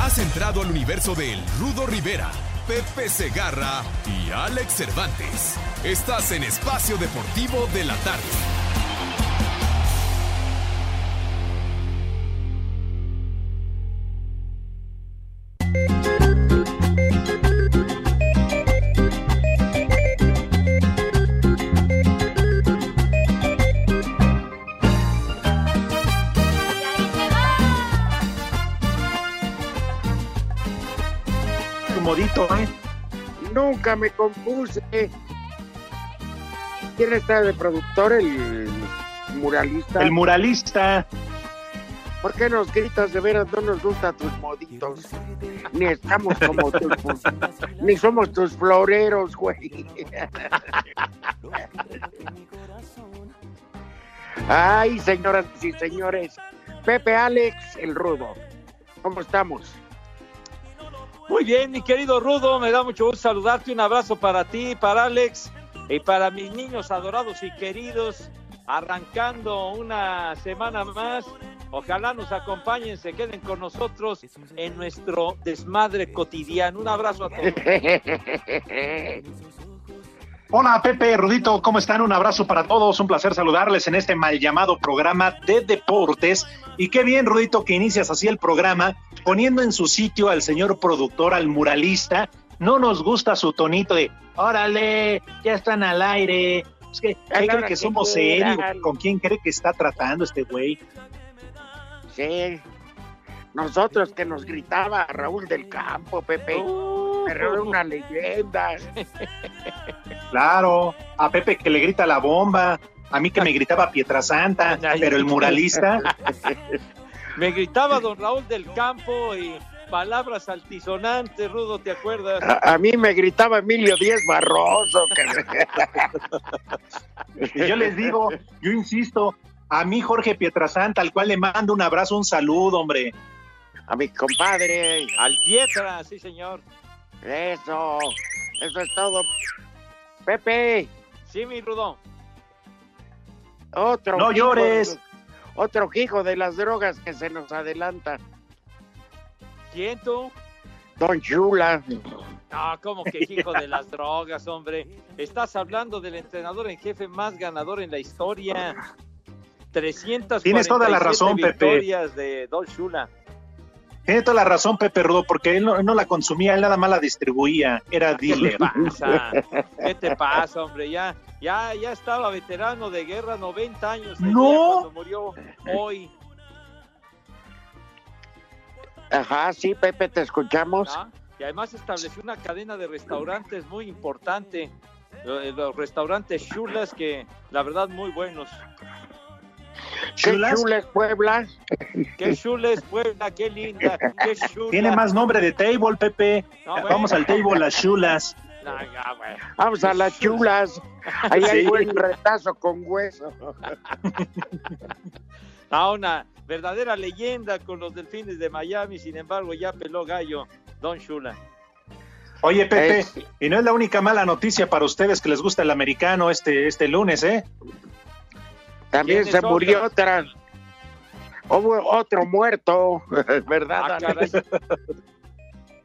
Has entrado al universo de El Rudo Rivera, Pepe Segarra y Alex Cervantes. Estás en Espacio Deportivo de la Tarde. Nunca me compuse. ¿Quién está de productor? El muralista. El muralista. ¿Por qué nos gritas de veras? No nos gustan tus moditos. Ni estamos como tus. ni somos tus floreros, güey. Ay, señoras y señores. Pepe Alex, el rudo. ¿Cómo estamos? Muy bien, mi querido Rudo, me da mucho gusto saludarte. Un abrazo para ti, para Alex y para mis niños adorados y queridos. Arrancando una semana más. Ojalá nos acompañen, se queden con nosotros en nuestro desmadre cotidiano. Un abrazo a todos. Hola Pepe, Rudito, ¿cómo están? Un abrazo para todos, un placer saludarles en este mal llamado programa de deportes. Y qué bien, Rudito, que inicias así el programa, poniendo en su sitio al señor productor, al muralista. No nos gusta su tonito de, órale, ya están al aire. Es que, ¿qué cree que somos serios? ¿Con quién cree que está tratando este güey? Sí. Nosotros que nos gritaba Raúl del Campo, Pepe. Pero era una leyenda. Claro, a Pepe que le grita la bomba, a mí que me gritaba Pietrasanta, pero el muralista, Me gritaba don Raúl del Campo y palabras altisonantes, Rudo, ¿te acuerdas? A, a mí me gritaba Emilio Díez Barroso. yo les digo, yo insisto, a mí Jorge Pietrasanta, al cual le mando un abrazo, un saludo, hombre. a mi compadre. Al Pietra, sí, señor. Eso. Eso es todo. Pepe, Sí, mi Rudo. otro. No llores. Otro hijo de las drogas que se nos adelanta. ¿Quién tú? Don Chula. No, como que hijo de las drogas, hombre. Estás hablando del entrenador en jefe más ganador en la historia. 300 Tienes toda la razón, Pepe. de Don Shula. Tiene toda la razón, Pepe Rudo, porque él no, él no la consumía, él nada más la distribuía, era ¿Qué te pasa? ¿Qué te pasa, hombre? Ya, ya, ya estaba veterano de guerra, 90 años. No. Cuando murió hoy. Ajá, sí, Pepe, te escuchamos. ¿ah? Y además estableció una cadena de restaurantes muy importante. Lo- Los restaurantes Chulas que la verdad muy buenos. ¿Qué ¿Chulas? Chula es Puebla? Qué chules, Puebla, qué linda, qué chula. Tiene más nombre de table, Pepe. No, bueno. Vamos al table, las chulas. No, ya, güey. Vamos a las chulas. Ahí hay buen retazo con hueso. Ah, una verdadera leyenda con los delfines de Miami, sin embargo ya peló gallo Don Shula. Oye, Pepe, Es- y no es la única mala noticia para ustedes que les gusta el americano este, este lunes, ¿eh? También ¿Quiénes se murió otra. Hubo otro muerto, ¿verdad? Ah.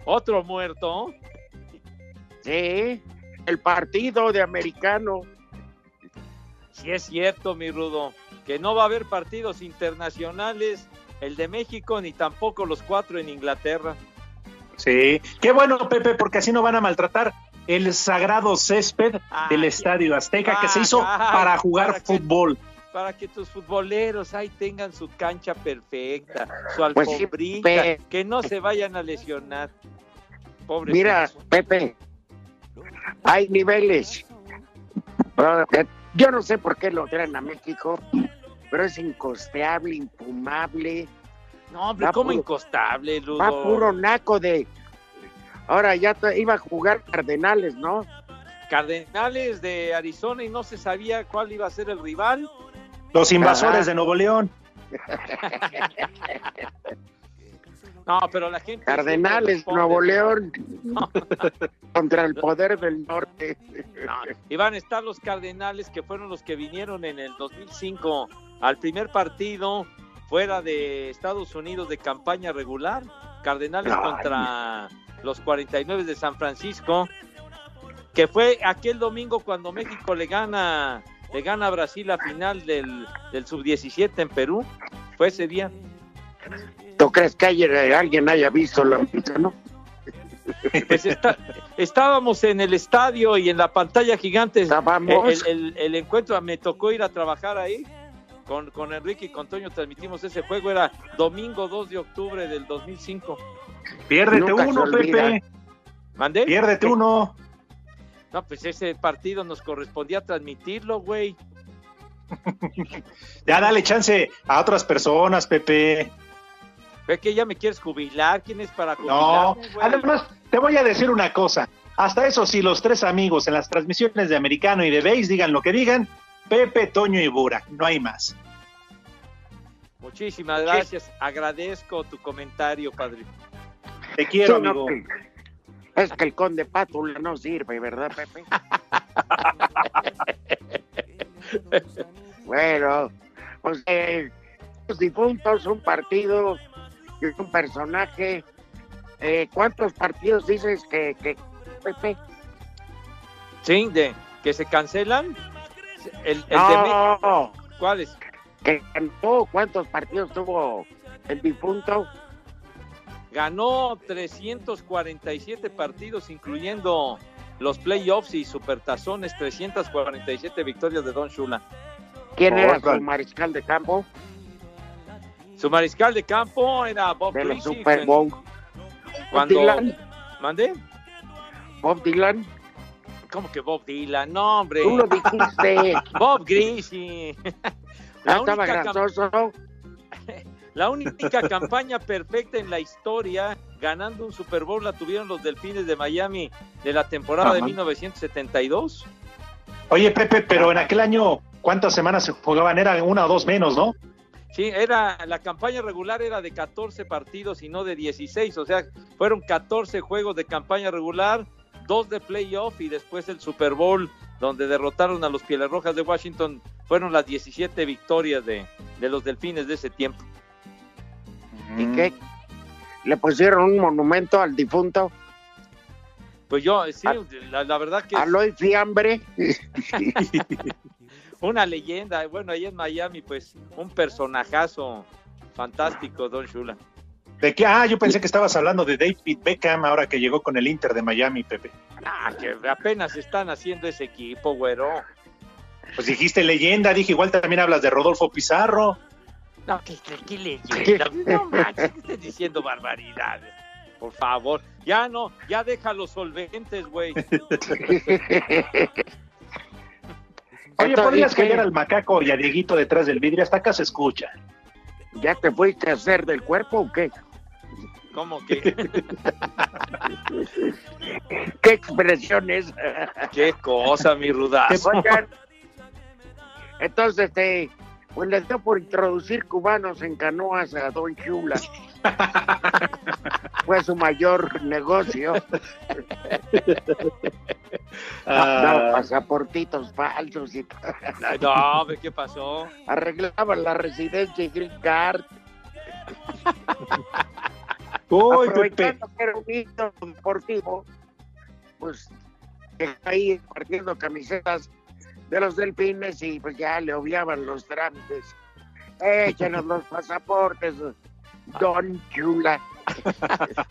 Otro muerto. Sí, el partido de americano. Sí es cierto, mi Rudo, que no va a haber partidos internacionales, el de México ni tampoco los cuatro en Inglaterra. Sí. Qué bueno, Pepe, porque así no van a maltratar el sagrado césped Ah, del. Estadio Azteca que se Ah, hizo para jugar para que- fútbol. Para que tus futboleros ahí tengan su cancha perfecta, su Pues sí, alfombrita, que no se vayan a lesionar. Pobre Mira, Pepe, hay niveles. Eh, Yo no sé por qué lo traen a México, pero es incosteable, infumable. No, hombre, Va ¿cómo puro- incostable, Ludo? Va puro naco de Ahora ya iba a jugar Cardenales, ¿no? Cardenales de Arizona y no se sabía cuál iba a ser el rival. Los invasores Ajá. de Nuevo León. No, pero la gente. Cardenales. Nuevo León, contra el poder del norte. No, iban a estar los Cardenales que fueron los que vinieron en el 2005 al primer partido fuera de Estados Unidos de campaña regular. Cardenales Ay. contra los 49 de San Francisco, que fue aquel domingo cuando México le gana le gana a Brasil la final del, del sub-17 en Perú. Fue ese día. ¿Tú crees que ayer alguien haya visto la no? Pues está- estábamos en el estadio y en la pantalla gigante. Estábamos. El, el- el encuentro me tocó ir a trabajar ahí. Con, con Enrique y con Toño transmitimos ese juego. Era domingo 2 de octubre del 2005. Piérdete Nunca uno. Pepe. ¿Mandé? Piérdete uno. No, pues ese partido nos correspondía transmitirlo, güey. Ya dale chance a otras personas, Pepe. ¿Ve que ya me quieres jubilar? ¿Quién es para No, jubilarme, güey? además te voy a decir una cosa. Hasta eso, si los tres amigos en las transmisiones de americano y de base digan lo que digan, Pepe, Toño y Burak, no hay más. Muchísimas gracias. Agradezco tu comentario, padre. Te quiero, no, amigo. Es que el conde Pátula no sirve, ¿verdad, Pepe? bueno, pues eh, los difuntos, un partido y un personaje. Eh, ¿Cuántos partidos dices que, que Pepe? Sí, de que se cancelan. El, el No, ¿Cuáles? que ¿cuántos partidos tuvo el difunto? Ganó 347 partidos, incluyendo los playoffs y supertazones, 347 victorias de Don Shula. ¿Quién era su mariscal de campo Su mariscal de campo era Bob de Super Bowl? Bob Cuando Dylan, mandé, Bob Dylan, ¿cómo que Bob Dylan? No, hombre, tú lo dijiste. Bob Greasy. Ah, La estaba única, grasoso. La única campaña perfecta en la historia, ganando un Super Bowl, la tuvieron los Delfines de Miami de la temporada de Ajá. 1972. Oye, Pepe, pero en aquel año, ¿cuántas semanas se jugaban? Era una o dos menos, ¿no? Sí, era la campaña regular era de 14 partidos y no de 16, o sea, fueron 14 juegos de campaña regular, dos de playoff y después el Super Bowl donde derrotaron a los Pieles Rojas de Washington, fueron las 17 victorias de, de los Delfines de ese tiempo. ¿Y qué? ¿Le pusieron un monumento al difunto? Pues yo, sí, A- la, la verdad que Aloy Fiambre. una leyenda, bueno, ahí en Miami, pues un personajazo fantástico, Don Shula. ¿De qué? Ah, yo pensé que estabas hablando de David Beckham ahora que llegó con el Inter de Miami, Pepe. Ah, que apenas están haciendo ese equipo, güero. Pues dijiste leyenda, dije, igual también hablas de Rodolfo Pizarro. No, ¿qué, qué, qué leyenda? No manches, ¿qué estás diciendo barbaridades? Por favor, ya no, ya deja los solventes, güey. Oye, podrías callar al macaco y a Dieguito detrás del vidrio, hasta acá se escucha. ¿Ya te fuiste a hacer del cuerpo o qué? ¿Cómo que? ¿Qué expresiones? ¿Qué cosa, mi rudazo? Oigan, entonces, este, pues les dio por introducir cubanos en canoas a Don Chula. Fue su mayor negocio. Ah, pasaportitos falsos y No, hombre, ¿qué pasó? arreglaban la residencia y green card. uy, Pepe. Aprovechando que era un hito deportivo, pues que ahí partiendo camisetas de los delfines y pues ya le obviaban los trámites. Échenos los pasaportes, Don Chula.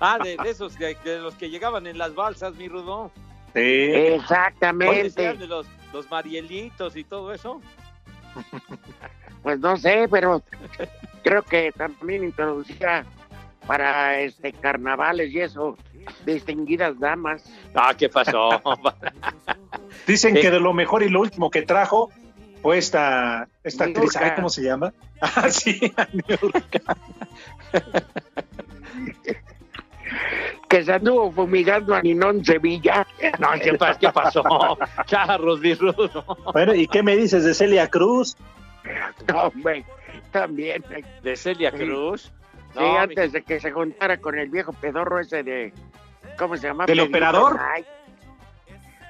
Ah, de, de esos, de, de los que llegaban en las balsas, mi rudo. Sí. Exactamente. ¿eran de los, los marielitos y todo eso? Pues no sé, pero creo que también introducía para este carnavales y eso distinguidas damas. Ah, ¿qué pasó? Dicen que de lo mejor y lo último que trajo fue esta, esta actriz, ¿cómo se llama? Ah, sí, que se anduvo fumigando a Ninón Sevilla. No, ¿qué, pas- qué pasó? Charros, mi rudo. Bueno, ¿y qué me dices de Celia Cruz? No, hombre, también. eh, De Celia Sí. Cruz. Sí, No, antes de que se juntara con el viejo pedorro ese de. ¿Cómo se llama? ¿Del operador? Nay.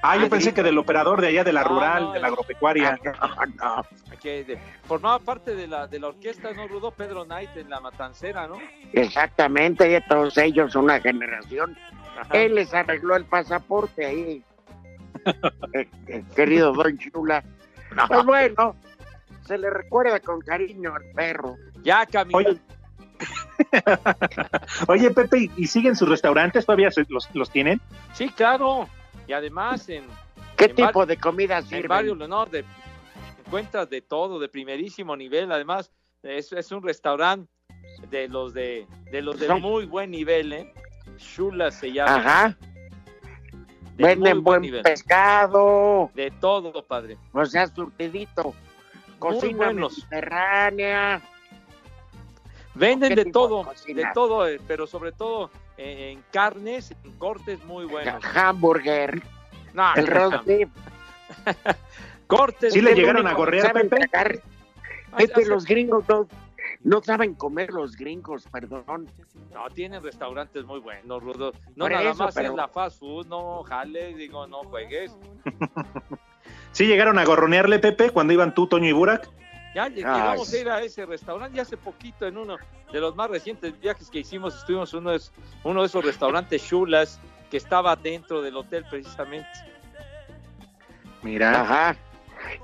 Ah, yo Ah, pensé que del operador de allá de la No, rural, no, de la agropecuaria. Ah, no, de- formaba parte de la, de la orquesta, ¿no, Rudo? Pedro Knight en la matancera, ¿no? Exactamente, de todos ellos, una generación. Ajá. Él les arregló el pasaporte ahí. Eh, eh, querido Don Chula. Pues bueno, se le recuerda con cariño al perro. Ya caminó. Oye, Oye, Pepe, ¿y- ¿y siguen sus restaurantes? ¿Todavía los, los tienen? Sí, claro. Y además en, ¿Qué En tipo de comida en sirven? varios, no, de, encuentras de todo, de primerísimo nivel. Además, es, es un restaurante de los de, de los de Son- muy buen nivel, ¿eh? Shula se llama. Ajá, de venden buen nivel. pescado, De todo, padre. o sea, surtidito. Cocina mediterránea. Venden ¿Qué de todo, de todo, eh, pero sobre todo eh, en carnes, en cortes muy buenos. Hamburger, No, el roast beef. cortes. ¿Sí le llegaron a ¿Saben Pepe? hace- los gringos no, no saben comer los gringos, perdón. No, tienen restaurantes muy buenos, Rudo. No, Por nada eso, más pero- es la fast food, no jale, digo, no juegues. ¿Sí llegaron a gorronearle, Pepe, cuando iban tú, Toño y Burak? Ya llegamos a ir a ese restaurante, ya hace poquito, en uno de los más recientes viajes que hicimos, estuvimos en uno de, esos- uno de esos restaurantes chulas que estaba dentro del hotel precisamente. Mira. Ajá.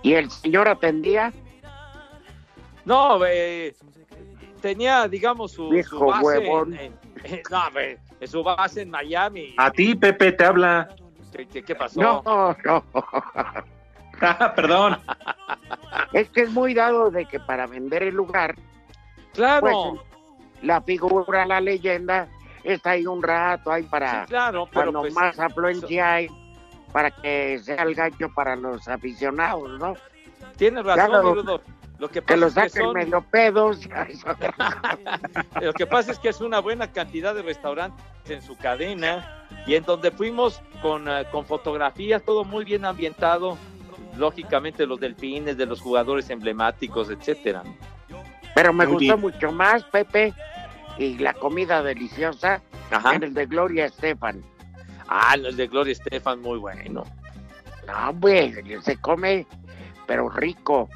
¿Y el señor atendía? No, eh, tenía, digamos, su, Viejo su base huevón. en, en- no, en su base en Miami. A ti, Pepe, te habla. ¿Qué, qué- qué pasó? No, no. Ah, perdón. Es que es muy dado de que para vender el lugar, claro, pues la figura, la leyenda, está ahí un rato, ahí para sí, claro, pero cuando pues, más afluencia hay, para que sea el gancho para los aficionados, ¿no? tienes razón, Claro. Rudo. Lo que Que pasa lo que saquen son- medio pedos. Lo que pasa es que es una buena cantidad de restaurantes en su cadena y en donde fuimos con, eh, con fotografías, todo muy bien ambientado, lógicamente los delfines, de los jugadores emblemáticos, etcétera. Pero me Muy gustó bien. mucho más, Pepe, y la comida deliciosa Ajá. en el de Gloria Estefan. Ah, el de Gloria Estefan, muy bueno. No, pues, se come, pero rico.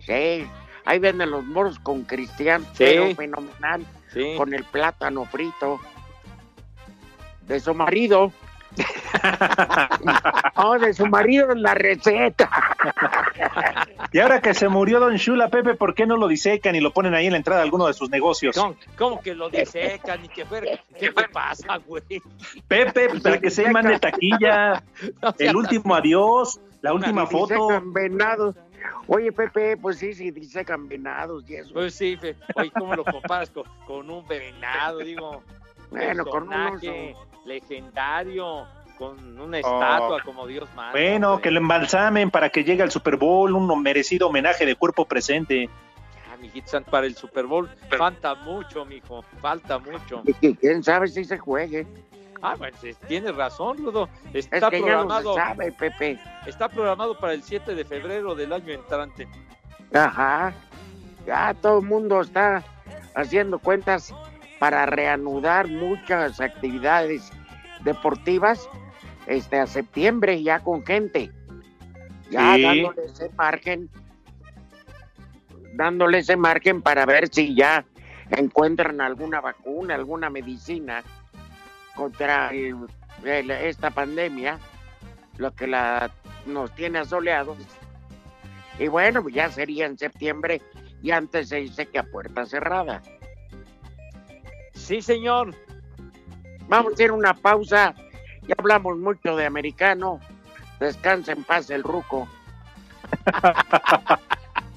Sí, ahí venden los moros con cristian, Sí. pero fenomenal, Sí. con el plátano frito. De su marido. oh, de su marido en la receta. Y ahora que se murió Don Shula, Pepe, ¿por qué no lo disecan y lo ponen ahí en la entrada de alguno de sus negocios? ¿Cómo, cómo que lo disecan y? ¿Qué pasa, güey? Pepe, para que se mande taquilla, el último adiós, la última foto. disecan venados. Oye, Pepe, pues sí, sí, disecan venados y eso. Pues sí, fe. oye, ¿cómo lo comparas con, con un venado? Digo, Bueno, con un legendario, con una estatua como Dios manda. Bueno, hombre. que lo embalsamen para que llegue al Super Bowl, un merecido homenaje de cuerpo presente. Ah, mijito para el Super Bowl falta mucho, mijo, falta mucho. Y que quién sabe si se juegue. Ah, bueno, tienes razón, Rudo. Es Está que ya no se programado, sabe, Pepe. está programado para el 7 de febrero del año entrante. Ajá. Ya todo el mundo está haciendo cuentas para reanudar muchas actividades deportivas este a septiembre ya con gente. Ya Sí. dándole ese margen dándole ese margen para ver si ya encuentran alguna vacuna, alguna medicina contra el- el- esta pandemia, lo que la nos tiene asoleados. Y bueno, ya sería en septiembre y antes se dice que a puerta cerrada. Sí, señor. Vamos a hacer una pausa. Ya hablamos mucho de americano. Descansa en paz el ruco.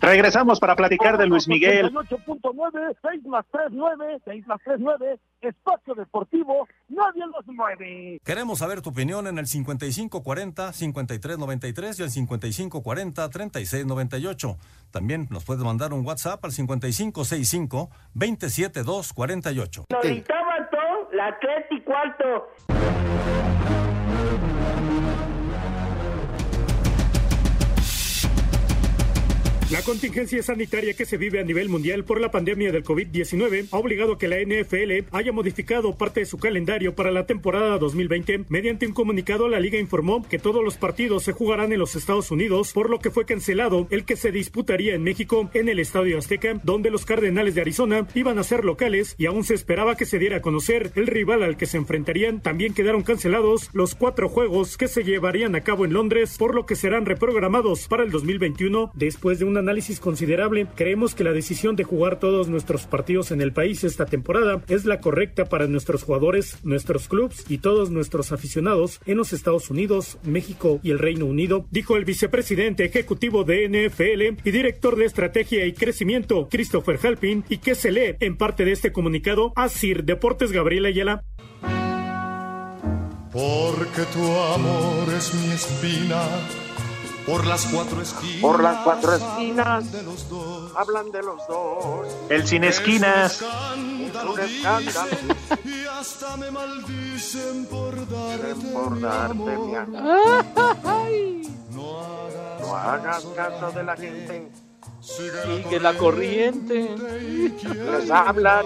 Regresamos para platicar de Luis Miguel. 88.9, 6 más 3, 9, 6 más 3, 9, espacio deportivo, nadie los mueve. Queremos saber tu opinión en el 5540-5393 y el 5540-3698. También nos puedes mandar un WhatsApp al 5565-27248. Lo dictaba todo La y cuarto. Contingencia sanitaria que se vive a nivel mundial por la pandemia del COVID-19 ha obligado a que la NFL haya modificado parte de su calendario para la temporada 2020. Mediante un comunicado, la liga informó que todos los partidos se jugarán en los Estados Unidos, por lo que fue cancelado el que se disputaría en México en el Estadio Azteca, donde los Cardenales de Arizona iban a ser locales y aún se esperaba que se diera a conocer el rival al que se enfrentarían. También quedaron cancelados los cuatro juegos que se llevarían a cabo en Londres, por lo que serán reprogramados para el 2021 después de una análisis considerable, creemos que la decisión de jugar todos nuestros partidos en el país esta temporada es la correcta para nuestros jugadores, nuestros clubes y todos nuestros aficionados en los Estados Unidos, México y el Reino Unido, dijo el vicepresidente ejecutivo de NFL y director de estrategia y crecimiento, Christopher Halpin, y que se lee en parte de este comunicado a Sir Deportes Gabriela Ayala. Porque tu amor es mi espina por las cuatro esquinas. Por las cuatro esquinas. Hablan de los dos. El sin esquinas. Un escándalo. Y hasta me maldicen por darte, Por darte mi amor. No hagas caso de la gente. Sigue la corriente. Les hablan.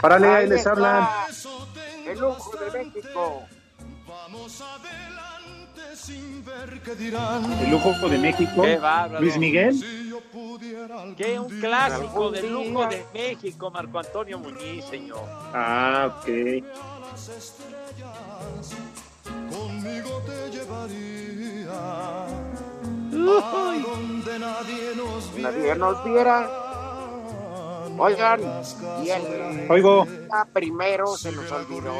Párale, ahí les hablan. El lujo de México. Sin ver qué dirán. El lujo de México. Qué bárbaro. Luis Miguel. Que un clásico del lujo de México, Marco Antonio Muñiz, señor. Ah, ok. Conmigo te llevaría a donde nadie nos viera. Nadie nos viera. Oigan, y el Oigo. primero se nos olvidó,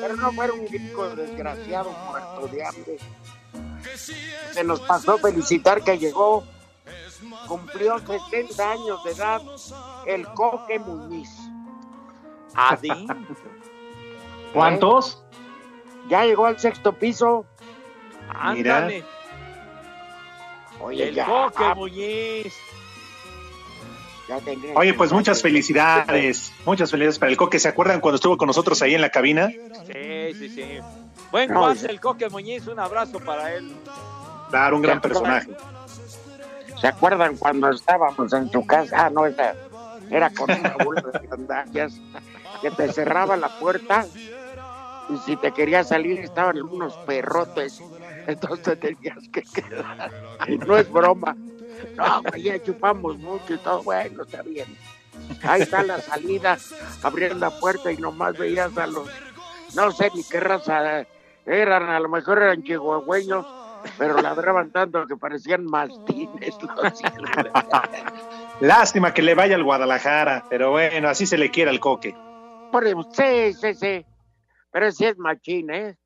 pero no fuera un gringo desgraciado muerto de hambre. Se nos pasó felicitar que llegó, cumplió 60 años de edad, el Coque Muñiz. Adín. ¿Cuántos? Ya llegó al sexto piso. Ándale. Oye, El ya, Coque ah, Muñiz. Ya Oye, pues muchas felicidades. Muchas felicidades para el Coque. ¿Se acuerdan cuando estuvo con nosotros ahí en la cabina? Sí, sí, sí. Buen No, el Coque Muñiz, un abrazo para él. Dar un gran personaje. ¿Se acuerdan cuando estábamos en tu casa? Ah, no, era con una bola de sandalias que te cerraba la puerta y si te querías salir estaban unos perrotes, entonces te tenías que quedar. No es broma. No, güey, ya chupamos mucho y todo, bueno, está bien. Ahí está la salida, abrieron la puerta y nomás veías a los, no sé ni qué raza eran, a lo mejor eran chihuahueños, pero ladraban tanto que parecían mastines. los Lástima que le vaya al Guadalajara, pero bueno, así se le quiere al Coque. Sí, sí, sí. Pero sí es machín, ¿eh?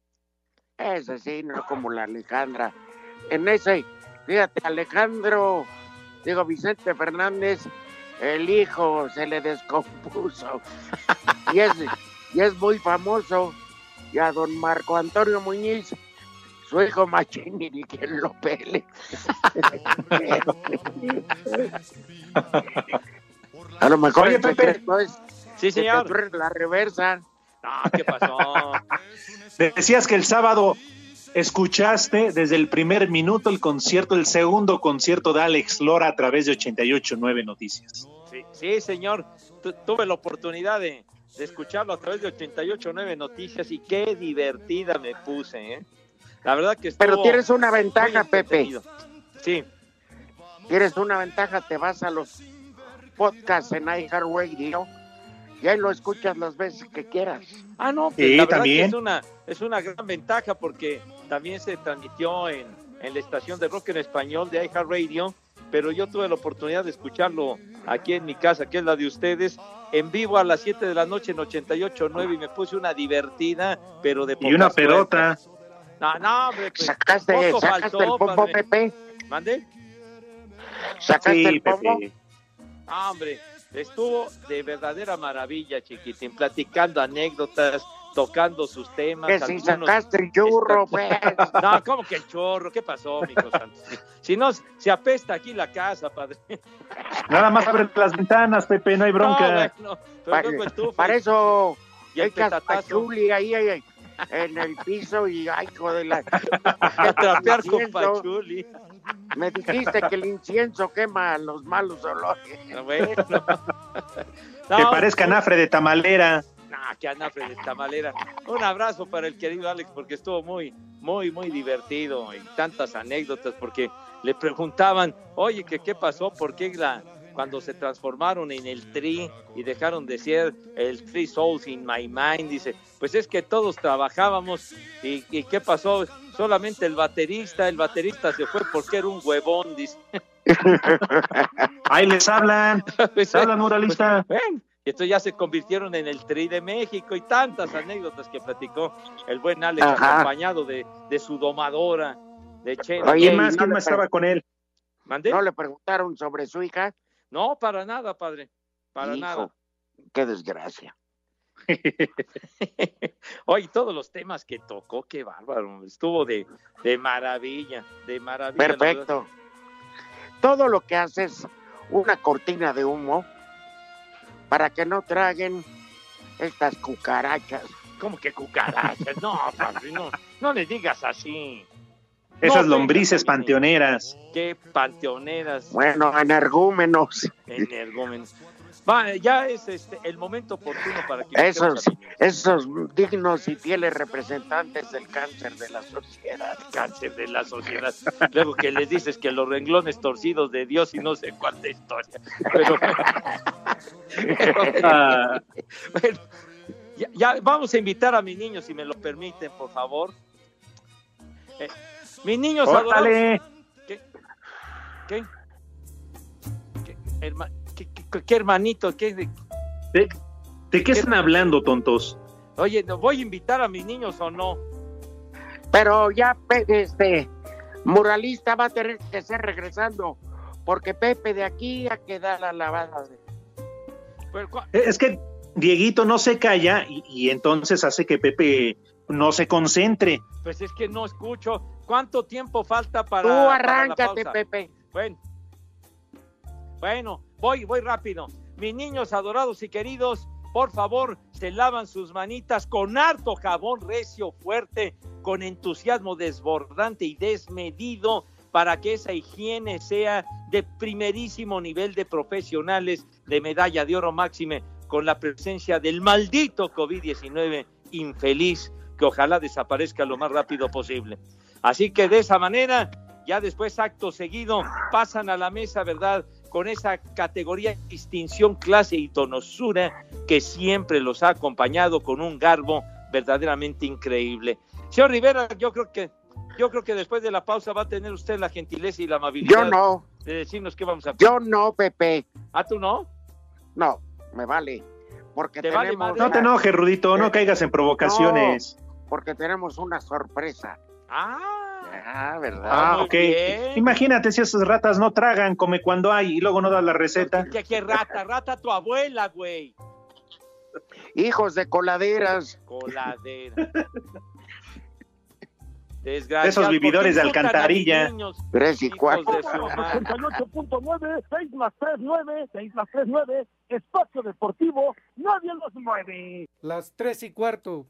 Ese sí, no como la Alejandra. En ese, fíjate, Alejandro, digo, Vicente Fernández, el hijo se le descompuso. Y es, y es muy famoso. Y a don Marco Antonio Muñiz, su hijo machín, y ni quien lo pele. a lo mejor Oye, Pepe. es Sí, señor. la reversa. No, ¿qué pasó? Decías que el sábado escuchaste desde el primer minuto el concierto, el segundo concierto de Alex Lora a través de 88.9 Noticias. Sí, sí, señor. Tu- tuve la oportunidad de, de escucharlo a través de 88.9 Noticias y qué divertida me puse, ¿eh? La verdad que Pero tienes una ventaja, Pepe. Sí, Tienes una ventaja, te vas a los podcasts en iHeartRadio y ahí lo escuchas las veces que quieras. Ah, no, pues Sí, la verdad también. que es una, es una gran ventaja porque también se transmitió en, en la estación de rock en español de iHeartRadio, pero yo tuve la oportunidad de escucharlo aquí en mi casa, que es la de ustedes, en vivo a las 7 de la noche en 88.9 y me puse una divertida, pero de Y una pelota. No, no, hombre, pues, ¿Sacaste, poco sacaste faltó, el pombo, padre. Pepe? ¿Mande? ¿Sacaste Sí, el pombo? Pepe. Ah, hombre, estuvo de verdadera maravilla, chiquitín, platicando anécdotas, tocando sus temas. Que si algunos- sacaste el churro, pues. No, ¿cómo que el chorro? ¿Qué pasó, mijo santo? Si, no, se apesta aquí la casa, padre. Nada más abre las ventanas, Pepe, no hay bronca. No, bueno, Para, para eso Y echas petatazo. pachuli ahí, ahí, ahí, en el piso y ay, hijo de la... A trapear con pachuli. Me dijiste que el incienso quema los malos olores. Bueno. Que No, parezca anafre de tamalera. Que anafre de tamalera. Un abrazo para el querido Alex porque estuvo muy, muy, muy divertido y tantas anécdotas porque le preguntaban, oye, que qué pasó, por qué la, cuando se transformaron en el Tri y dejaron de ser el Three Souls in My Mind, dice, pues es que todos trabajábamos y, y qué pasó, solamente el baterista, el baterista se fue porque era un huevón, dice. Ahí les hablan. Pues, hablan, muralista. Ven, y entonces ya se convirtieron en el Tri de México y tantas anécdotas que platicó el buen Alex, Ajá. acompañado de, de su domadora, de Chela. Oye, ¿Quién y más? ¿Quién más estaba con él? ¿Mandé? ¿No le preguntaron sobre su hija? No, para nada, padre. Para Hijo, nada. Qué desgracia. Oye, todos los temas que tocó, qué bárbaro. Estuvo de, de maravilla, de maravilla. Perfecto. Todo lo que hace es una cortina de humo para que no traguen estas cucarachas. ¿Cómo que cucarachas? No, padre, no, no le digas así. Esas No, lombrices panteoneras. Qué panteoneras. Bueno, energúmenos. Energúmenos. Va, ya es este, el momento oportuno para que Esos, esos dignos y fieles representantes del cáncer de la sociedad. cáncer de la sociedad. Luego que les dices que los renglones torcidos de Dios y no sé cuánta historia. Pero, bueno, ya, ya vamos a invitar a mis niños, si me lo permiten, por favor. Eh, mis niños. ¿Qué? ¿Qué? ¿Qué, herma- qué- hermanito? ¿Qué, de- ¿De, de qué están hablando, tontos? Oye, ¿no ¿voy a invitar a mis niños o no? Pero ya, este, muralista va a tener que ser regresando, porque Pepe de aquí a quedar la lavada. de- Pero, ¿cuá- Es que Dieguito no se calla y, y entonces hace que Pepe no se concentre. Pues es que no escucho. ¿Cuánto tiempo falta para, Tú para la arráncate, pausa? Pepe. Bueno, bueno, voy, voy rápido. Mis niños adorados y queridos, por favor, se lavan sus manitas con harto jabón recio, fuerte, con entusiasmo desbordante y desmedido para que esa higiene sea de primerísimo nivel de profesionales de medalla de oro máxime con la presencia del maldito COVID-19 infeliz que ojalá desaparezca lo más rápido posible. Así que de esa manera, ya después acto seguido, pasan a la mesa, ¿verdad? Con esa categoría, distinción, clase y tonosura que siempre los ha acompañado con un garbo verdaderamente increíble. Señor Rivera, yo creo que yo creo que después de la pausa va a tener usted la gentileza y la amabilidad Yo no, de decirnos qué vamos a yo no, Pepe. ¿Ah, tú no? No, me vale. Porque ¿Te vale tenemos, madre? No te una- enojes, Rudito, no caigas en provocaciones. porque tenemos una sorpresa. Ah, Ah, ¿verdad? Ah, muy ok. bien. Imagínate si esas ratas no tragan, come cuando hay y luego no das la receta. ¿Qué, qué rata? Rata tu abuela, güey. Hijos de coladeras. Coladera. Desgraciados, Esos vividores de ¿por qué insultan a mis alcantarilla. Tres y cuatro. de su madre. 88.9, 6 más 3, 9, 6 más 3, 9, espacio deportivo, nadie los mueve. Las tres y cuarto.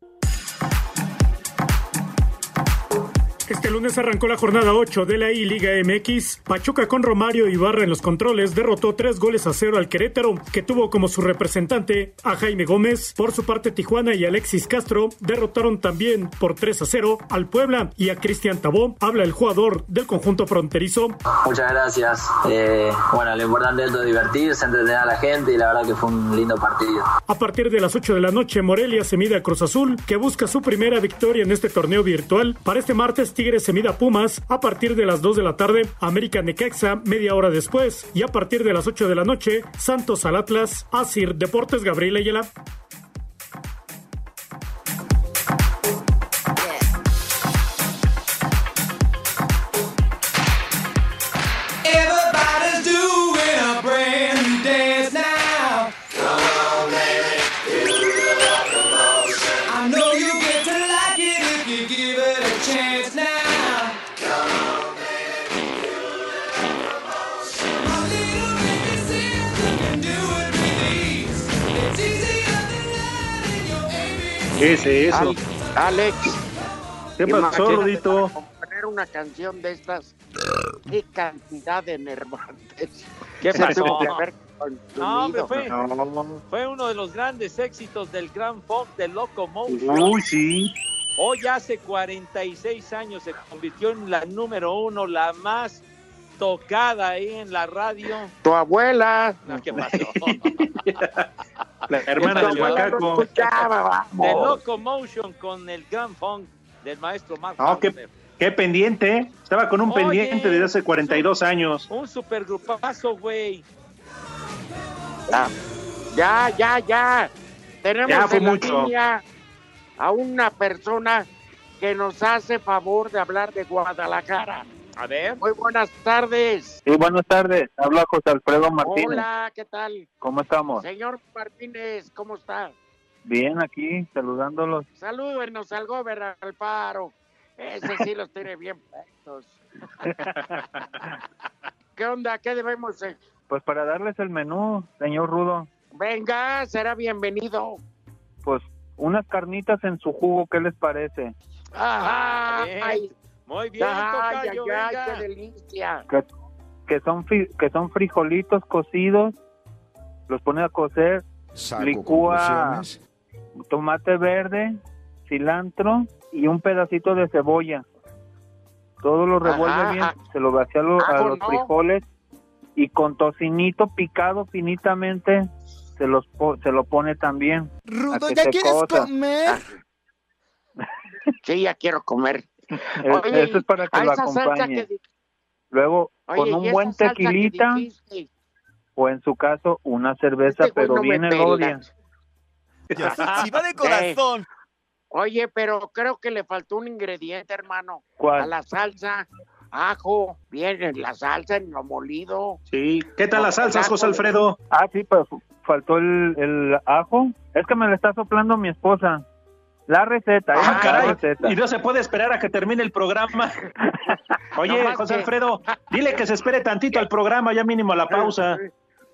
Este lunes arrancó la jornada 8 de la I-Liga MX. Pachuca con Romario Ibarra en los controles derrotó tres goles a cero al Querétaro, que tuvo como su representante a Jaime Gómez. Por su parte, Tijuana y Alexis Castro derrotaron también por 3 a 0 al Puebla y a Cristian Tabó. Habla el jugador del conjunto fronterizo. Muchas gracias. Eh, bueno, lo importante es divertirse, entretener a la gente y la verdad que fue un lindo partido. A partir de las 8 de la noche, Morelia se mide a Cruz Azul, que busca su primera victoria en este torneo virtual. Para este martes, Tigres se mide a Pumas. A partir de las 2 de la tarde, América Necaxa, media hora después. Y a partir de las 8 de la noche, Santos al Atlas. Asir Deportes, Gabriel Ayala. ¿Qué es eso? Al- Alex. ¿Qué pasó, Rudito? componer una canción de estas. Qué cantidad de nervantes. ¿Qué pasó? No, hombre, fue, No. fue uno de los grandes éxitos del Grand Funk de Locomotion. Uy, sí. Hoy hace 46 años se convirtió en la número uno, la más tocada ahí en la radio. Tu abuela. No, ¿Qué pasó? La hermana ¿Qué del macaco. Escuchaba, De. Locomotion con el Grand Funk del maestro Mark No, qué, qué pendiente. ¿eh? Estaba con un Oye, pendiente desde hace 42 años. Un supergrupazo, güey. Ya, ya, ya, ya. Tenemos Ya fue en la mucho. línea a una persona que nos hace favor de hablar de Guadalajara. A ver. Muy buenas tardes. Sí, buenas tardes. Habla José Alfredo Martínez. Hola, ¿qué tal? ¿Cómo estamos? Señor Martínez, ¿cómo está? Bien, aquí, saludándolos. Salúdenos al Gober Alfaro. Ese sí los tiene bien puestos. ¿Qué onda? ¿Qué debemos? hacer? Pues para darles el menú, señor Rudo, Venga, será bienvenido. pues unas carnitas en su jugo, ¿qué les parece? Ajá. bien. Muy bien, ay, ay, tocayo, ay, venga. qué delicia. Que, que son que son frijolitos cocidos, los pone a cocer, licúa tomate verde, cilantro y un pedacito de cebolla. Todo lo revuelve Ajá, bien, se lo vacía a, lo- a Ajo, los ¿no? frijoles y con tocinito picado finitamente se los po- se lo pone también. Rudo, ¿ya quieres cosa. comer? Sí, ya quiero comer. Oye, Eso es para que lo salsa acompañe. que Luego, Oye, con ¿y un buen salsa tequilita o en su caso una cerveza, Este pero bien elodia. Si va de corazón. Oye, pero creo que le faltó un ingrediente, hermano. ¿Cuál? A la salsa, ajo, bien, en la salsa, en lo molido. Sí. ¿Qué tal las salsas, José Alfredo? Ah, sí, pero faltó el, el ajo. Es que me lo está soplando mi esposa. La receta, ¿eh? Ah, La caray. receta. Y no se puede esperar a que termine el programa. Oye, No José que- Alfredo, dile que se espere tantito al programa, ya mínimo a la pausa.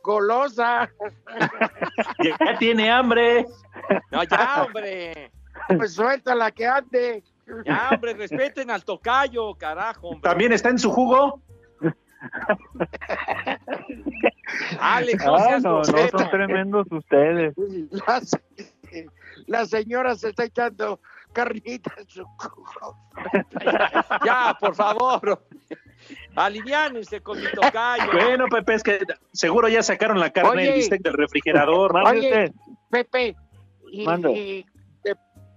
Golosa. Ya tiene hambre. No, ya, hombre. Pues suéltala que ande. Ya, hombre, respeten al tocayo, carajo, hombre. ¿También está en su jugo? Alex, no Ah, no, no, son tremendos ustedes. la señora se está echando carnita en su jugo. Ya, por favor. Aliviánense con mi tocayo. Bueno, Pepe, es que seguro ya sacaron la carne Oye. del bistec del refrigerador. Oye, usted. Pepe, y, y de,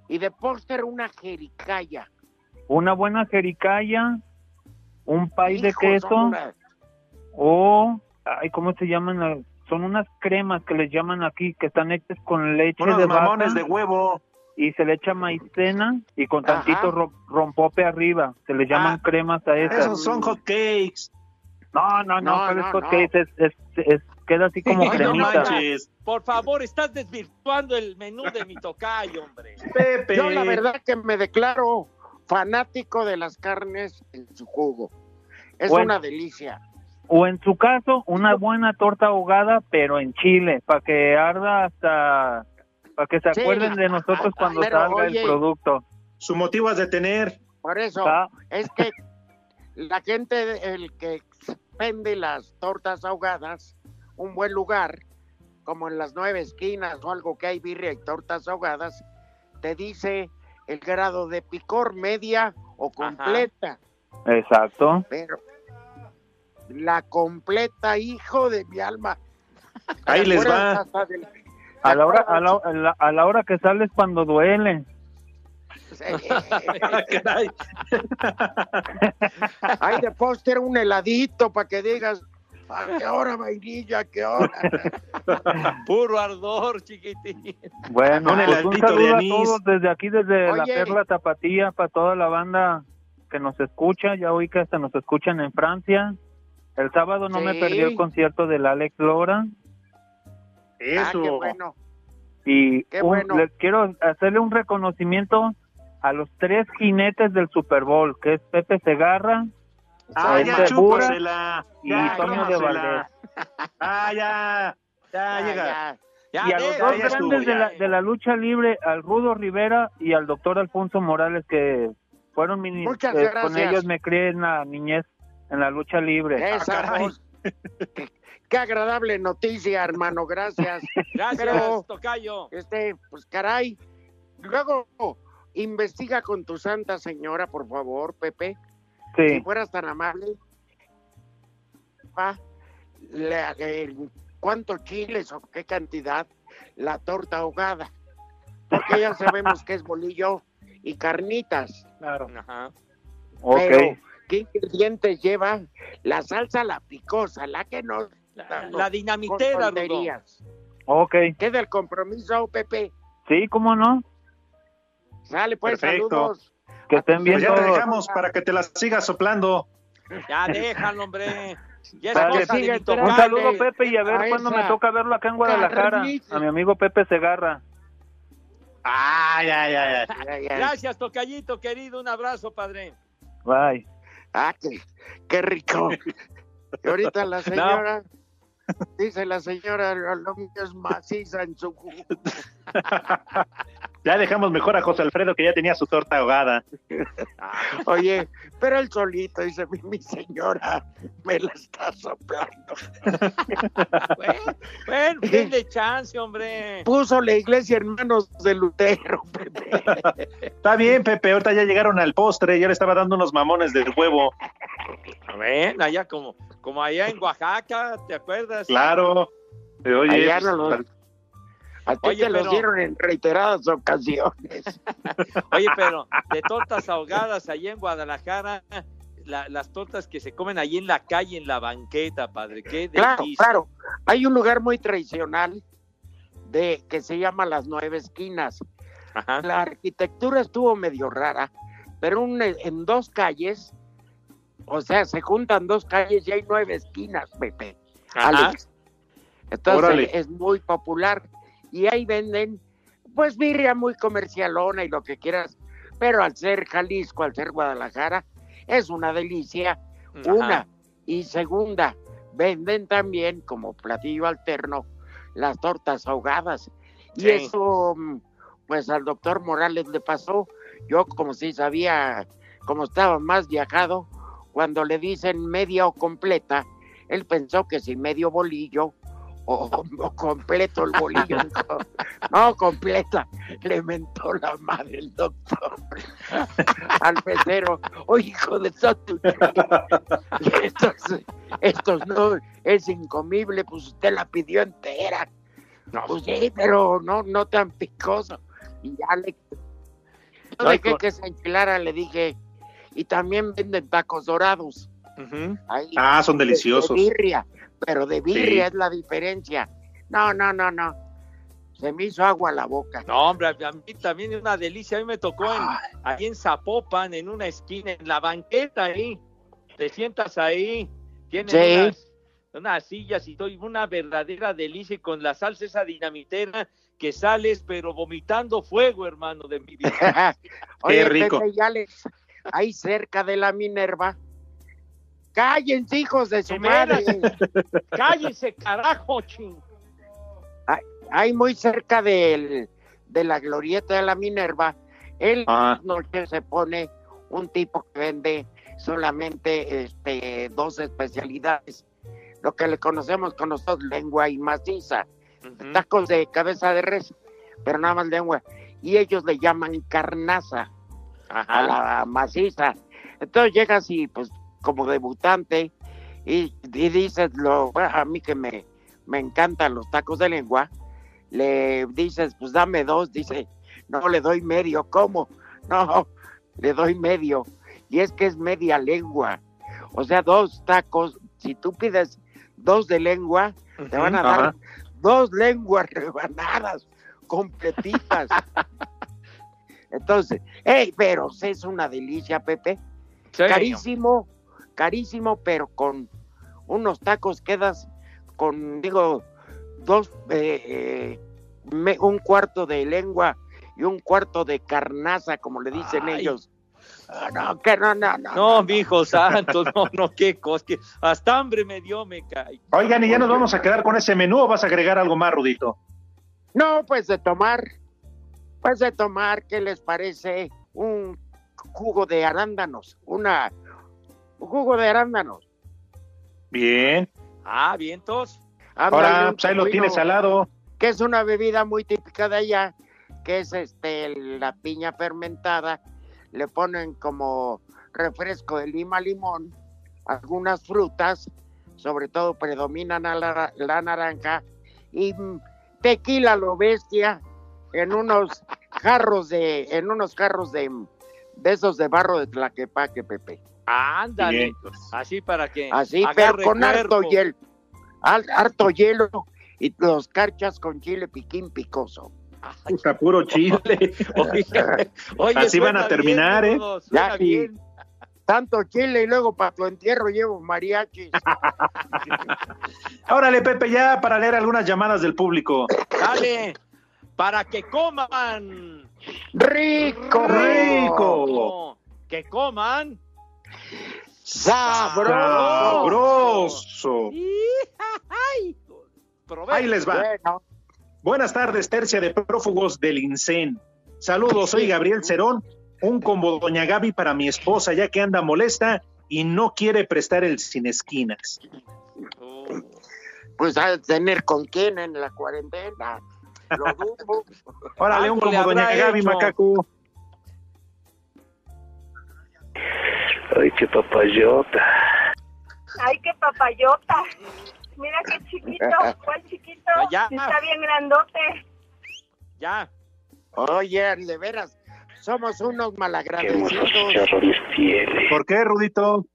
y de póster una jericaya. Una buena jericaya, un pay de Hijo, queso son unas- o, ay, ¿cómo se llaman? Son unas cremas que les llaman aquí, que están hechas con leche Unos de mamones de huevo. y se le echa maicena y con Ajá. tantito ro- rompope arriba. Se le llaman Ah, cremas a esas. Esos son hot cakes. No, no, no, No, ¿cuál es no, hot no. cakes? Es, es, es- queda así como Ay, no cremita. manches. Por favor, estás desvirtuando el menú de mi tocayo, hombre. Pepe. Yo la verdad que me declaro fanático de las carnes en su jugo. Es Bueno. una delicia. O en su caso, una buena torta ahogada, pero en chile, para que arda hasta, para que se Sí. acuerden de nosotros cuando Pero, salga oye, el producto. Su motivo has de tener. Por eso Ah, es que la gente, el que vende las tortas ahogadas, un buen lugar, como en las nueve esquinas o algo que hay birria y tortas ahogadas, te dice el grado de picor media o completa. Exacto. Pero la completa, hijo de mi alma. Ahí ¿Te les va. del- A la hora, a la, a la- a la hora que sales cuando duele. Hay de póster un heladito para que digas, ¿a qué hora vainilla? ¿A qué hora? Puro ardor, chiquitín. Bueno, Un pues un heladito de saludo a todos desde aquí, desde la. Perla Tapatía, para toda la banda que nos escucha. Ya oí que hasta nos escuchan en Francia. El sábado no me perdí el concierto del Alex Lora. Ah, qué Eso. bueno. Y Qué un- quiero hacerle un reconocimiento a los tres jinetes del Super Bowl, que es Pepe Segarra Ah, ya, Bura chúpasela. y Ya, Toño de. Valdés. Ah, ya. Ya, Ya, llega. ya. Ya, y a los dos ya estuvo, grandes de la, de la lucha libre, al Rudo Rivera y al doctor Alfonso Morales, que fueron mis... Muchas eh, gracias. con ellos me crié en la niñez, en la lucha libre. Esa voz. Qué, qué agradable noticia, hermano, gracias. Gracias, Pero, Tocayo. este, pues caray, luego investiga con tu santa señora, por favor, Pepe. Si fueras tan amable. La- el- ¿Cuántos chiles o qué cantidad? La torta ahogada. Porque ya sabemos que es bolillo y carnitas. Claro. Ajá. ok. Pero, ¿qué ingredientes lleva? La salsa, la picosa, la que no. La, no, la dinamitera. Ok, Queda el compromiso, Pepe. sí, ¿cómo no? Sale pues, Perfecto. saludos. Que estén bien Pues ya te dejamos para que te la sigas soplando. Ya déjalo, hombre. Ya es Dale. Sigue. Un saludo, Pepe, y a ver A cuándo esa me toca verlo acá en Guadalajara. A mi amigo Pepe Segarra. Ah, ya, ya, ya. Ya, ya. Gracias, Tocayito, querido. Un abrazo, padre. Bye. Ah, qué, qué rico. Y ahorita la señora, dice la señora, lo mío es maciza en su jugo. Ya dejamos mejor a José Alfredo que ya tenía su torta ahogada. Oye, pero él solito dice, mi, mi señora me la está soplando. Bueno, bueno, denle chance, hombre. Puso la iglesia en manos de Lutero, Pepe. Está bien, Pepe, ahorita ya llegaron al postre, ya le estaba dando unos mamones del huevo. Ven, allá como, como allá en Oaxaca, ¿te acuerdas? Claro. Oye, Allá pues, no lo- A ti Oye, te los pero- dieron en reiteradas ocasiones. Oye, pero de tortas ahogadas allá en Guadalajara, la- las tortas que se comen ahí en la calle, en la banqueta, padre. Qué Claro, delicia. claro. Hay un lugar muy tradicional de que se llama Las Nueve Esquinas. Ajá. La arquitectura estuvo medio rara, pero un- en dos calles, o sea, se juntan dos calles y hay nueve esquinas, Pepe. Ajá. Alex. Entonces Órale. es muy popular y ahí venden, pues birria muy comercialona y lo que quieras, pero al ser Jalisco, al ser Guadalajara, es una delicia. Ajá. Una. Y segunda, venden también como platillo alterno las tortas ahogadas. Y eso, mm, pues al doctor Morales le pasó. Yo como si sabía, como estaba más viajado, cuando le dicen media o completa, él pensó que si medio bolillo o, o completo el bolillo. no, completa. Le mentó la madre el doctor al pecero. Oye, hijo de tu estos, estos no, es incomible, pues usted la pidió entera. pues sí, pero no, no tan picoso. Y ya le... Ay, dejé con- que se enchilara, le dije, y también venden tacos dorados. Ahí, Ah, son de- deliciosos. De birria, pero de birria Sí. es la diferencia. No, no, no, no. Se me hizo agua la boca. No, hombre, a mí también es una delicia. A mí me tocó en, ahí en Zapopan, en una esquina, en la banqueta ahí. Te sientas ahí, tienen Sí. unas, unas sillas y todo, una verdadera delicia y con la salsa esa dinamitera que sales, pero vomitando fuego, hermano de mi vida. Oye, rico. Pepe y Alex, ahí cerca de la Minerva. Cállense, hijos de su De madre. Cállense, carajo, ching. Ahí muy cerca del, de la glorieta de la Minerva. Él Ah. noche se pone un tipo que vende solamente este, dos especialidades. Lo que le conocemos con nosotros, lengua y maciza. Tacos de cabeza de res, pero nada más lengua. Y ellos le llaman carnaza. A la maciza. Entonces llegas y pues como debutante y, y dices, lo, bueno, a mí que me, me encantan los tacos de lengua, le dices, pues dame dos, dice, no, le doy medio, ¿cómo? No, le doy medio. Y es que es media lengua. O sea, dos tacos, si tú pides dos de lengua, te van a dar dos lenguas rebanadas, completitas. Entonces, hey, pero es una delicia, Pepe. Sí. Carísimo, carísimo, pero con unos tacos quedas con, digo, dos, eh, eh, me- un cuarto de lengua y un cuarto de carnaza, como le dicen Ay. ellos. Ah, no, que no, no, no. No, mi hijo santo, no, no, qué cosa, que hasta hambre me dio, me cae. Oigan, ¿y ya nos vamos a quedar con ese menú o vas a agregar algo más, Rudito? No, pues de tomar, pues de tomar, ¿qué les parece? Un jugo de arándanos, una un jugo de arándanos. Bien. Ah, vientos. Ahora, pues ahí lo tienes al lado. Que es una bebida muy típica de allá, que es este la piña fermentada. Le ponen como refresco de lima limón, algunas frutas, sobre todo predominan a la, la naranja, y mm, tequila lo bestia en unos jarros de, en unos jarros de, de esos de barro de tlaquepaque, Pepe. Ándale. Bien. Así para que. Así, pero con harto hielo, harto hielo y los carchas con chile piquín picoso. Puta, puro chile. Oye, oye, Así van a terminar, bien, ¿eh? Ya, y bien. tanto chile y luego para tu entierro llevo mariachis. Órale, Pepe, ya para leer algunas llamadas del público. Dale. Para que coman. ¡Rico! ¡Rico! Que coman. ¡Sabroso! ¡Sabroso! Ahí les va. Bueno, Buenas tardes, tercia de prófugos del INSEN. Saludos, soy Gabriel Cerón, un combo Doña Gaby para mi esposa, ya que anda molesta y no quiere prestar el sin esquinas. Oh. pues a tener con quién en la cuarentena. Lo dudo. Órale, un combo Doña Gaby, macaco. Ay, qué papayota. Ay, qué papayota. Mira qué chiquito, cuál chiquito. Ya. Está bien grandote. Ya. Oye, de veras, somos unos malagradecidos. tiene. ¿Por qué, Rudito?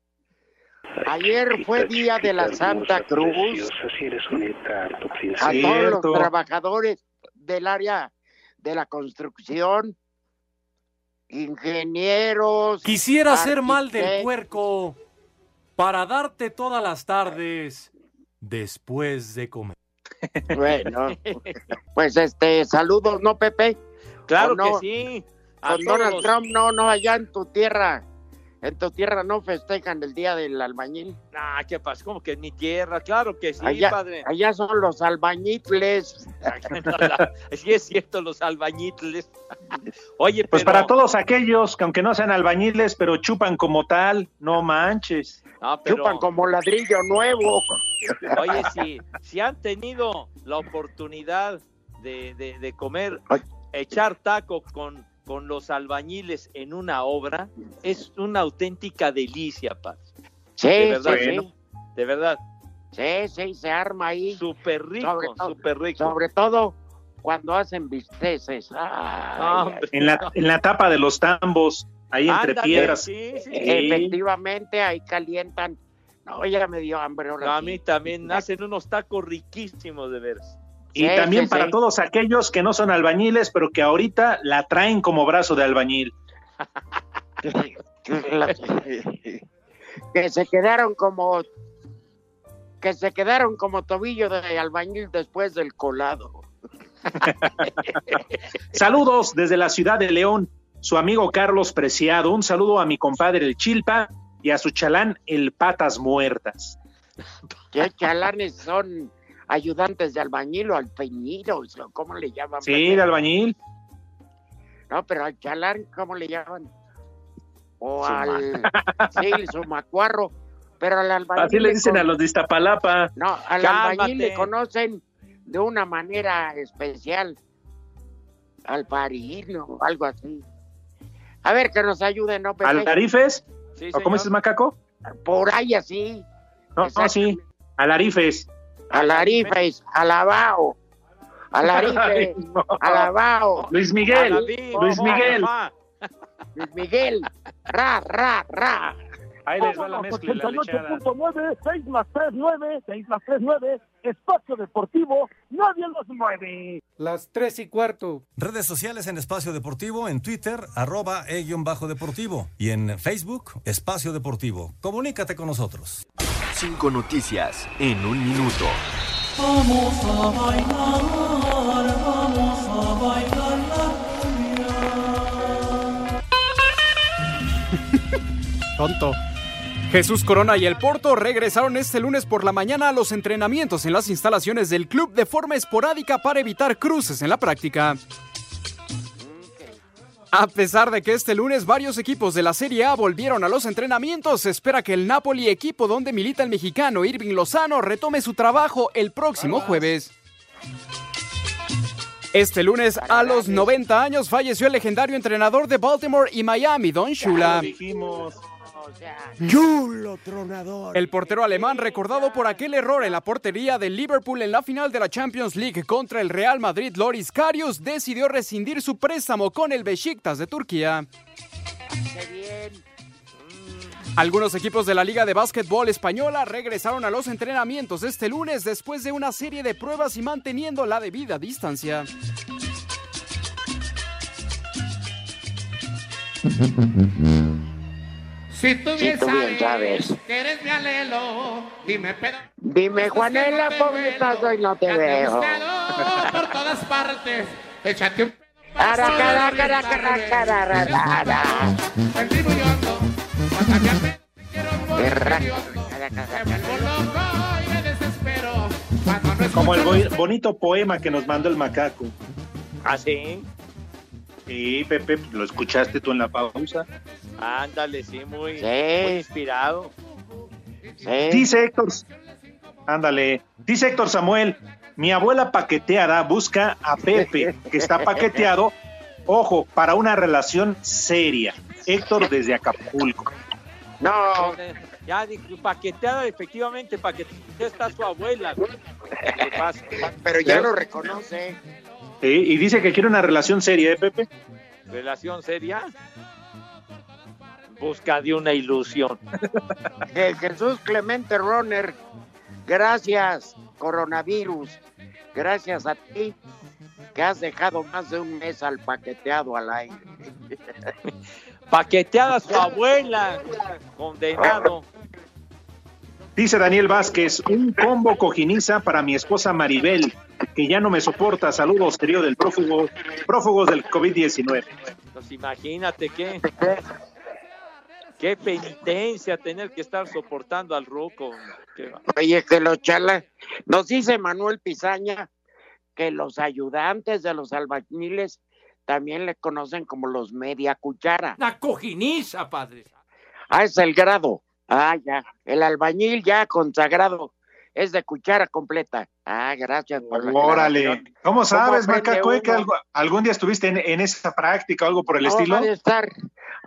Ayer fue día de la Santa Cruz. Si eres un encanto, A todos los trabajadores del área de la construcción, ingenieros. Quisiera hacer mal del puerco para darte todas las tardes después de comer. Bueno, pues este, saludos, ¿no, Pepe? Claro ¿O no? que sí. A Con todos Donald los- Trump, no, no, allá en tu tierra. En tu tierra no festejan el día del albañil. Ah, ¿qué pasa? ¿Cómo que en mi tierra? Claro que sí, allá, padre. allá son los albañiles. sí es cierto, los albañiles. Oye, Pues pero- para todos aquellos que aunque no sean albañiles, pero chupan como tal, no manches. Ah, pero- Chupan como ladrillo nuevo. Oye, si, si han tenido la oportunidad de, de- de comer, echar taco con, con los albañiles en una obra, es una auténtica delicia, Paz. Sí, de verdad, sí, ¿eh? sí. De verdad. Sí, sí, se arma ahí. Súper rico, Sobre todo- súper rico. Sobre todo cuando hacen bisteces. Ay, Ah. En la, en la tapa de los tambos, ahí entre piedras. sí, sí, sí. Efectivamente, ahí calientan. No, ya me dio hambre ahora A mí también hacen unos tacos riquísimos de veras. Y Sí, también sí, para sí. todos aquellos que no son albañiles, pero que ahorita la traen como brazo de albañil. Que se quedaron como que se quedaron como tobillo de albañil después del colado. Saludos desde la ciudad de León, su amigo Carlos Preciado. Un saludo a mi compadre el Chilpa y a su chalán el Patas Muertas. ¿Qué chalanes son ayudantes de albañil o alpeñiros? o ¿Cómo le llaman? Sí, de albañil. No, pero al chalán, ¿cómo le llaman? O Suma- al... Sí, el sumacuarro. Pero al albañil... Así le dicen con- a los de Iztapalapa. No, al Cálmate. albañil le conocen de una manera especial. Al parino, algo así. A ver, que nos ayuden, ¿no, Pepe? ¿Alarifes? Sí, ¿O cómo dices, macaco? Por ahí así. No, no, sí. Alarifes. Alarifes, alabao. Alarife, alabao. Luis Miguel. Luis Miguel. Luis Miguel. Ra, ra, ra. Ahí les va la mezcla y la lechada. 88.9, 6 más 3, 9, 6 más 3, 9, Espacio Deportivo, nadie los mueve. Las tres y cuarto. Redes sociales en Espacio Deportivo, en Twitter, arroba e-bajo deportivo. Y en Facebook, Espacio Deportivo. Comunícate con nosotros. Cinco noticias en un minuto. Vamos a bailar, vamos a bailar la Tonto. Jesús Corona y el Porto regresaron este lunes por la mañana a los entrenamientos en las instalaciones del club de forma esporádica para evitar cruces en la práctica. A pesar de que este lunes varios equipos de la Serie A volvieron a los entrenamientos, se espera que el Napoli, equipo donde milita el mexicano Irving Lozano, retome su trabajo el próximo jueves. Este lunes, a los 90 años, falleció el legendario entrenador de Baltimore y Miami, Don Shula. Chulo tronador. El portero alemán, recordado por aquel error en la portería del Liverpool en la final de la Champions League contra el Real Madrid, Loris Karius, decidió rescindir su préstamo con el Besiktas de Turquía. Algunos equipos de la Liga de Básquetbol Española regresaron a los entrenamientos este lunes después de una serie de pruebas y manteniendo la debida distancia. Si tú bien, sabes, que eres mi alelo, dime pero Dime, Juanela, ¿cómo estás hoy? No te veo. por todas partes, échate un Ara, cara, cara, cara, Como el bonito poema que nos mandó el macaco. ¿Ah, sí? Sí, Pepe, lo escuchaste tú en la pausa. Ándale, sí, muy, Sí. muy inspirado. Dice Héctor, ándale, dice Héctor Samuel, mi abuela paqueteada busca a Pepe, que está paqueteado, ojo, para una relación seria. Héctor desde Acapulco. No, Ya, paqueteada, efectivamente, paqueteada está su abuela. pero ya lo reconoce. Sí, y dice que quiere una relación seria, ¿eh, Pepe? ¿Relación seria? Busca de una ilusión. Je- Jesús Clemente Roner, gracias, coronavirus. Gracias a ti que has dejado más de un mes al paqueteado al aire. Paqueteada su abuela, condenado. Dice Daniel Vázquez, un combo cojiniza para mi esposa Maribel, que ya no me soporta. Saludos, trío del prófugo, prófugos del COVID-19. Pues imagínate qué. Qué penitencia tener que estar soportando al va- Oye, que los chala, nos dice Manuel Pizaña que los ayudantes de los albañiles también le conocen como los media cuchara. La cojiniza, padre. Ah, es el grado. Ah, ya. El albañil ya consagrado es de cuchara completa. Ah, gracias por la Órale. aclaración. ¿Cómo sabes, Macaco, eh, que uno? algo- algún día estuviste en, en esa práctica o algo por el No, estilo? Ha de estar,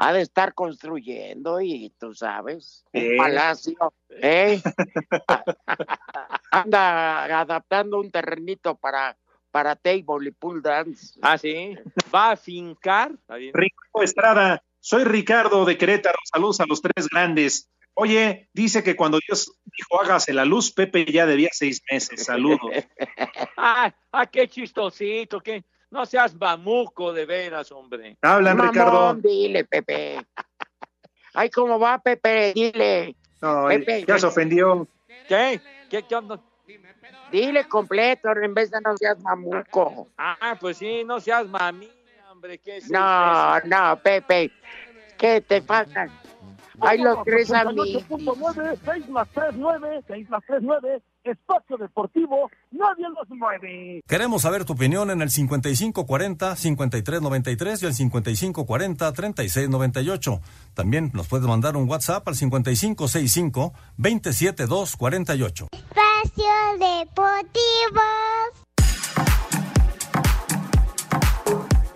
ha de estar construyendo y tú sabes, Eh. un palacio, ¿eh? Anda adaptando un terrenito para, para table y pool dance. Ah, sí. Va a fincar. Ricardo Estrada, soy Ricardo de Querétaro, saludos a los tres grandes. Oye, dice que cuando Dios dijo hágase la luz, Pepe ya debía seis meses, saludos. Ah, ah, qué chistosito, qué. No seas mamuco de veras, hombre. Hablan, Mamón, Ricardo. dile, Pepe. Ay, ¿cómo va, Pepe? Dile. No, Pepe, ya se ofendió. ¿Qué? ¿Qué, qué onda? Dile completo en vez de no seas mamuco. Ah, pues sí, no seas mami, hombre. ¿qué es No, eso? no, Pepe. ¿Qué te faltan? Hay los tres amigos. 88.9, 6 más 3, 9, 6 más 3, 9, espacio deportivo, nadie los mueve. Queremos saber tu opinión en el 5540-5393 y el 5540-3698. También nos puedes mandar un WhatsApp al 5565-27248. Espacio Deportivo.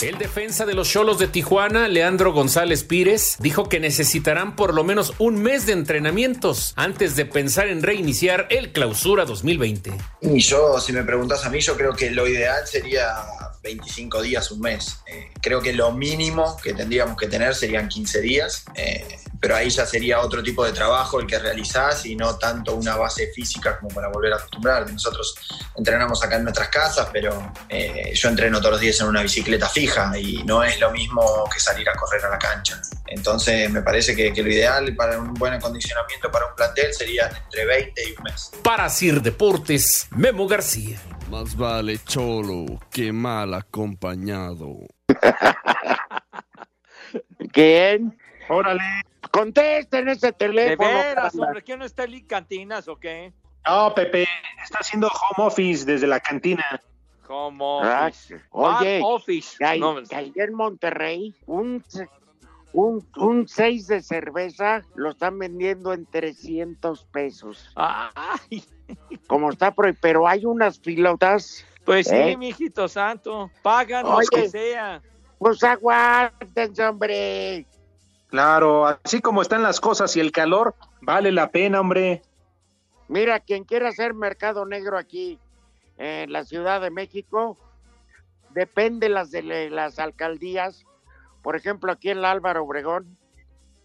El defensa de los Cholos de Tijuana, Leandro González Pírez, dijo que necesitarán por lo menos un mes de entrenamientos antes de pensar en reiniciar el Clausura 2020. Y yo, si me preguntas a mí, yo creo que lo ideal sería 25 días, un mes. Eh, creo que lo mínimo que tendríamos que tener serían 15 días, eh, pero ahí ya sería otro tipo de trabajo el que realizás y no tanto una base física como para volver a acostumbrar. Nosotros entrenamos acá en nuestras casas, pero eh, yo entreno todos los días en una bicicleta fija y no es lo mismo que salir a correr a la cancha. Entonces me parece que, que lo ideal para un buen acondicionamiento para un plantel sería entre 20 y un mes. Para Sir Deportes, Memo García. Más vale cholo que mal acompañado. ¿Quién? Órale. Contesten ese De teléfono. veras, carnal. hombre, ¿quién no está en cantinas o qué? No, Pepe, está haciendo home office desde la cantina. Como Ah, Oye, office. que, No, en Monterrey, un, un, un 6 de cerveza lo están vendiendo en 300 pesos. Ay, Como está pero hay unas pilotas. pues sí, ¿eh? mijito santo. Pagan lo que sea. Pues aguántense, hombre. Claro, así como están las cosas y el calor, vale la pena, hombre. Mira, quien quiera hacer mercado negro aquí en la Ciudad de México, depende las de las alcaldías. Por ejemplo, aquí en Álvaro Obregón,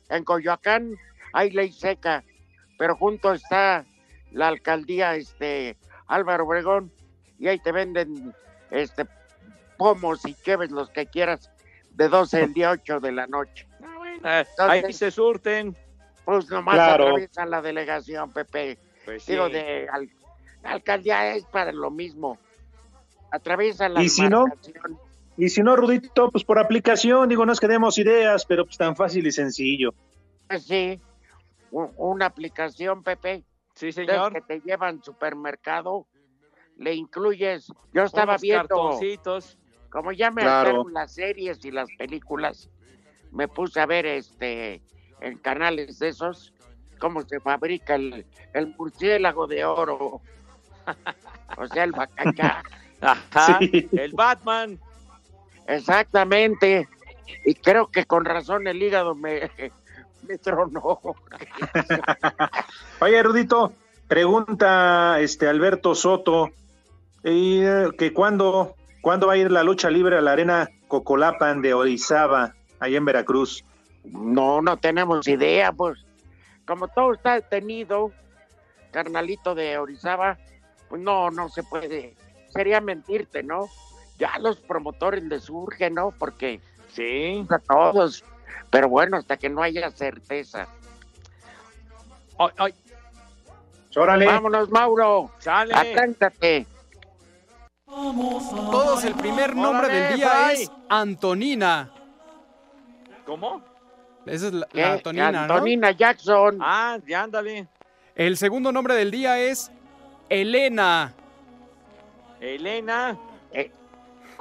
en Coyoacán hay ley seca, pero junto está la alcaldía este Álvaro Obregón y ahí te venden este pomos y queves los que quieras de 12 en día 8 de la noche. Eh, ahí se surten. Pues nomás Claro. atraviesan la delegación, Pepe. Pues sí. Digo, de al- la alcaldía es para lo mismo. Atraviesan la Y si no, y si no, Rudito, pues por aplicación, digo, nos quedemos ideas, pero pues tan fácil y sencillo. Pues sí, una aplicación, Pepe. Sí, señor. Que te llevan supermercado, le incluyes. Yo estaba Unos viendo, cartoncitos. como ya me Claro. las series y las películas, me puse a ver este en canales de esos cómo se fabrica el, el murciélago de oro. o sea, el. Ajá. Sí. El Batman. Exactamente. Y creo que con razón el hígado me, me tronó. Oye, Rudito, pregunta este Alberto Soto, y, eh, que cuándo, cuándo va a ir la lucha libre a la arena Cocolapan de Orizaba, allá en Veracruz. No, no tenemos idea, pues. Como todo está detenido, carnalito de Orizaba, pues no, no se puede. Sería mentirte, ¿no? Ya los promotores les surge, ¿no? Porque Sí. a todos. Pero bueno, hasta que no haya certeza. Ay, ay, Órale. Vámonos, Mauro. sale. Atlántate. Todos, el primer nombre Órale, del día es Antonina. ¿Cómo? Esa es la, la Antonina, ¿no? Antonina Jackson. Ah, ya ándale. El segundo nombre del día es Elena. Elena. Eh,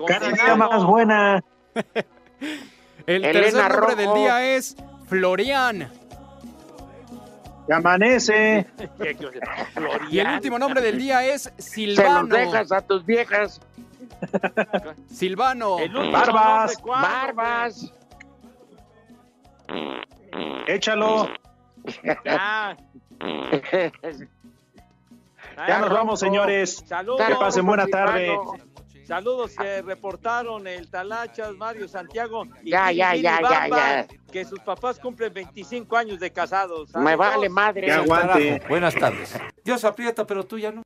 Cada día más buena. El Elena tercer nombre del día es Florian. Que amanece. Y el último nombre del día es Se los Silvano. dejas a tus viejas. Silvano. El último Barbas. nombre, ¿cuál, Barbas. Échalo. Ya. Ya nos vamos, señores. Saludos. Que pasen buena tarde. Saludos que reportaron el Talachas, Mario Santiago. Y Ya, ya, ya, ya, ya. Que sus papás cumplen 25 años de casados. Me vale madre. Que aguante. Buenas tardes. Dios aprieta, pero tú ya no.